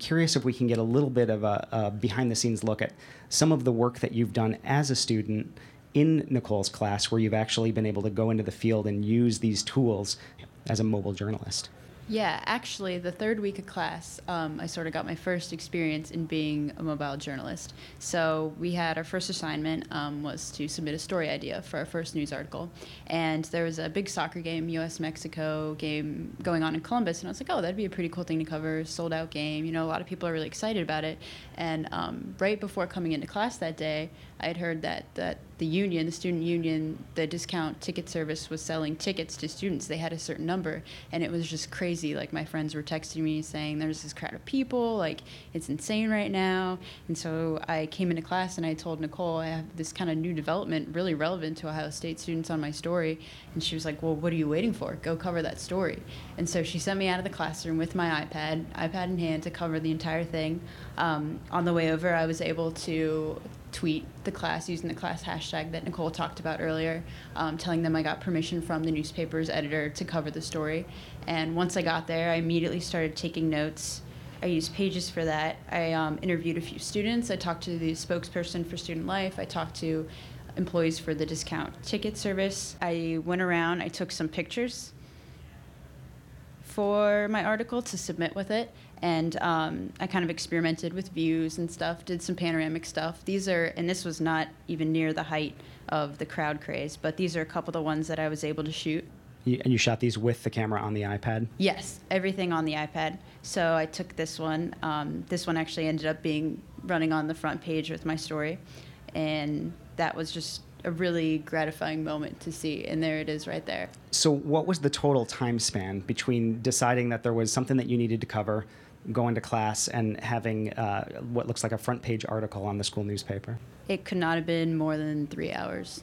curious if we can get a little bit of a, a behind the scenes look at some of the work that you've done as a student in Nicole's class, where you've actually been able to go into the field and use these tools as a mobile journalist. Yeah, actually, the third week of class, um, I sort of got my first experience in being a mobile journalist. So we had our first assignment um, was to submit a story idea for our first news article, and there was a big soccer game, U.S. Mexico game going on in Columbus, and I was like, oh, that'd be a pretty cool thing to cover, sold out game. You know, a lot of people are really excited about it. And um, right before coming into class that day, I had heard that that the union, the student union, the discount ticket service was selling tickets to students. They had a certain number, and it was just crazy. Like my friends were texting me saying, "There's this crowd of people. Like it's insane right now." And so I came into class and I told Nicole I have this kind of new development, really relevant to Ohio State students on my story. And she was like, "Well, what are you waiting for? Go cover that story." And so she sent me out of the classroom with my iPad, iPad in hand, to cover the entire thing. Um, on the way over, I was able to tweet the class using the class hashtag that Nicole talked about earlier, um, telling them I got permission from the newspaper's editor to cover the story. And once I got there, I immediately started taking notes. I used Pages for that. I um, interviewed a few students. I talked to the spokesperson for Student Life. I talked to employees for the discount ticket service. I went around, I took some pictures for my article to submit with it. And um, I kind of experimented with views and stuff, did some panoramic stuff. These are, and this was not even near the height of the crowd craze, but these are a couple of the ones that I was able to shoot. You, and you shot these with the camera on the iPad? Yes, everything on the iPad. So I took this one. Um, this one actually ended up being running on the front page with my story. And that was just a really gratifying moment to see. And there it is right there. So, what was the total time span between deciding that there was something that you needed to cover, going to class, and having uh, what looks like a front page article on the school newspaper? It could not have been more than three hours.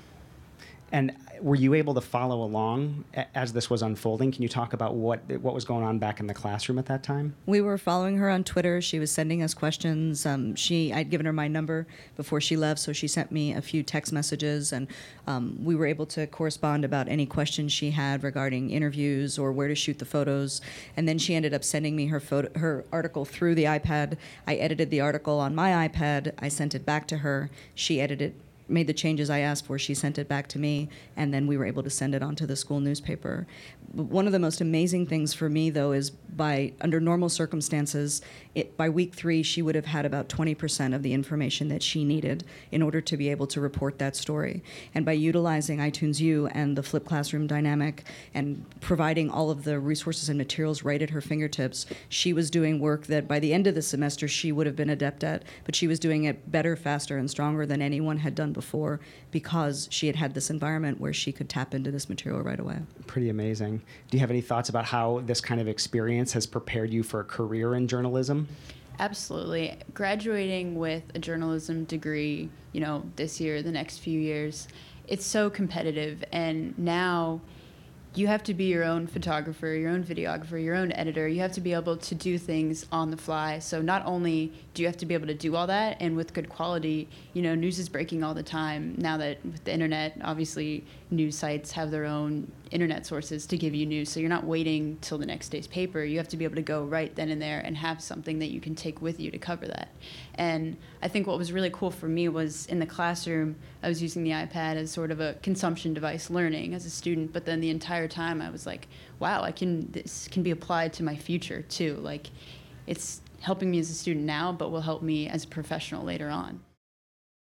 And were you able to follow along as this was unfolding? Can you talk about what what was going on back in the classroom at that time? We were following her on Twitter. She was sending us questions. Um, she I'd given her my number before she left, so she sent me a few text messages, and um, we were able to correspond about any questions she had regarding interviews or where to shoot the photos. And then she ended up sending me her photo her article through the iPad. I edited the article on my iPad. I sent it back to her. She edited made the changes I asked for. She sent it back to me, and then we were able to send it on to the school newspaper. One of the most amazing things for me, though, is by under normal circumstances, it, by week three, she would have had about 20% of the information that she needed in order to be able to report that story. And by utilizing iTunes U and the Flip Classroom dynamic and providing all of the resources and materials right at her fingertips, she was doing work that by the end of the semester she would have been adept at, but she was doing it better, faster, and stronger than anyone had done before because she had had this environment where she could tap into this material right away. Pretty amazing. Do you have any thoughts about how this kind of experience has prepared you for a career in journalism? Absolutely. Graduating with a journalism degree, you know, this year, the next few years, it's so competitive. And now, you have to be your own photographer, your own videographer, your own editor. You have to be able to do things on the fly. So not only do you have to be able to do all that and with good quality, you know, news is breaking all the time. Now that with the internet, obviously news sites have their own internet sources to give you news. So you're not waiting till the next day's paper. You have to be able to go right then and there and have something that you can take with you to cover that. And I think what was really cool for me was in the classroom, I was using the iPad as sort of a consumption device learning as a student, but then the entire time I was like, wow, I can this can be applied to my future too. Like it's helping me as a student now, but will help me as a professional later on.